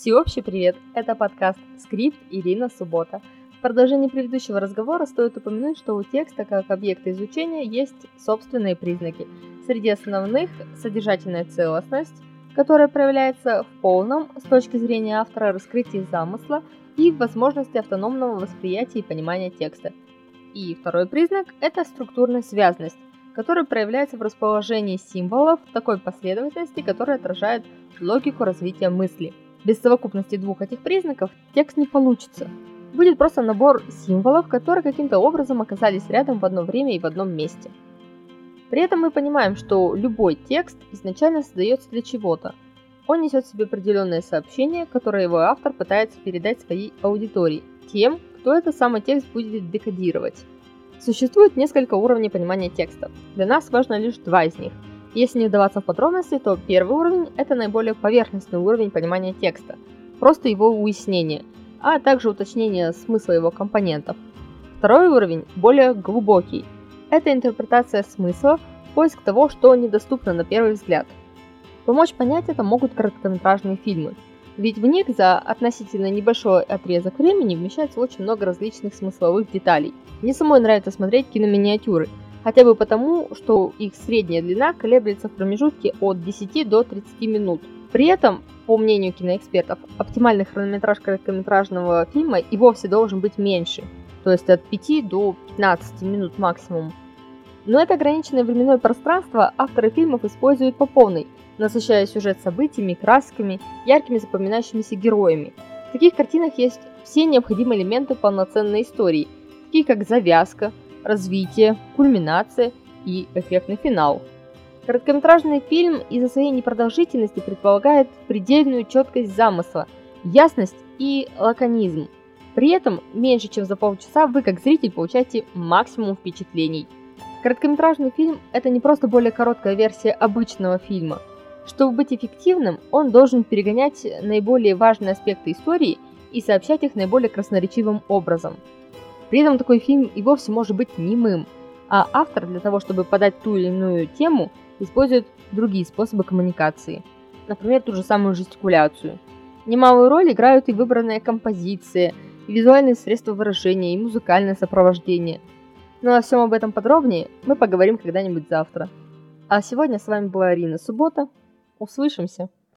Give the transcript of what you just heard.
Всеобщий привет! Это подкаст «Скрипт» Ирина Суббота. В продолжении предыдущего разговора стоит упомянуть, что у текста как объекта изучения есть собственные признаки. Среди основных – содержательная целостность, которая проявляется в полном, с точки зрения автора, раскрытии замысла и в возможности автономного восприятия и понимания текста. И второй признак – это структурная связность, которая проявляется в расположении символов такой последовательности, которая отражает логику развития мысли – без совокупности двух этих признаков текст не получится. Будет просто набор символов, которые каким-то образом оказались рядом в одно время и в одном месте. При этом мы понимаем, что любой текст изначально создается для чего-то. Он несет в себе определенное сообщение, которое его автор пытается передать своей аудитории, тем, кто этот самый текст будет декодировать. Существует несколько уровней понимания текста. Для нас важно лишь два из них – если не вдаваться в подробности, то первый уровень – это наиболее поверхностный уровень понимания текста, просто его уяснение, а также уточнение смысла его компонентов. Второй уровень более глубокий. Это интерпретация смысла, поиск того, что недоступно на первый взгляд. Помочь понять это могут короткометражные фильмы, ведь в них за относительно небольшой отрезок времени вмещается очень много различных смысловых деталей. Мне самой нравится смотреть киноминиатюры – хотя бы потому, что их средняя длина колеблется в промежутке от 10 до 30 минут. При этом, по мнению киноэкспертов, оптимальный хронометраж короткометражного фильма и вовсе должен быть меньше, то есть от 5 до 15 минут максимум. Но это ограниченное временное пространство авторы фильмов используют по полной, насыщая сюжет событиями, красками, яркими запоминающимися героями. В таких картинах есть все необходимые элементы полноценной истории, такие как завязка, развитие, кульминация и эффектный финал. Короткометражный фильм из-за своей непродолжительности предполагает предельную четкость замысла, ясность и лаконизм. При этом меньше чем за полчаса вы как зритель получаете максимум впечатлений. Короткометражный фильм – это не просто более короткая версия обычного фильма. Чтобы быть эффективным, он должен перегонять наиболее важные аспекты истории и сообщать их наиболее красноречивым образом – при этом такой фильм и вовсе может быть немым, а автор для того, чтобы подать ту или иную тему, использует другие способы коммуникации. Например, ту же самую жестикуляцию. Немалую роль играют и выбранная композиция, и визуальные средства выражения, и музыкальное сопровождение. Ну а всем об этом подробнее мы поговорим когда-нибудь завтра. А сегодня с вами была Арина Суббота. Услышимся!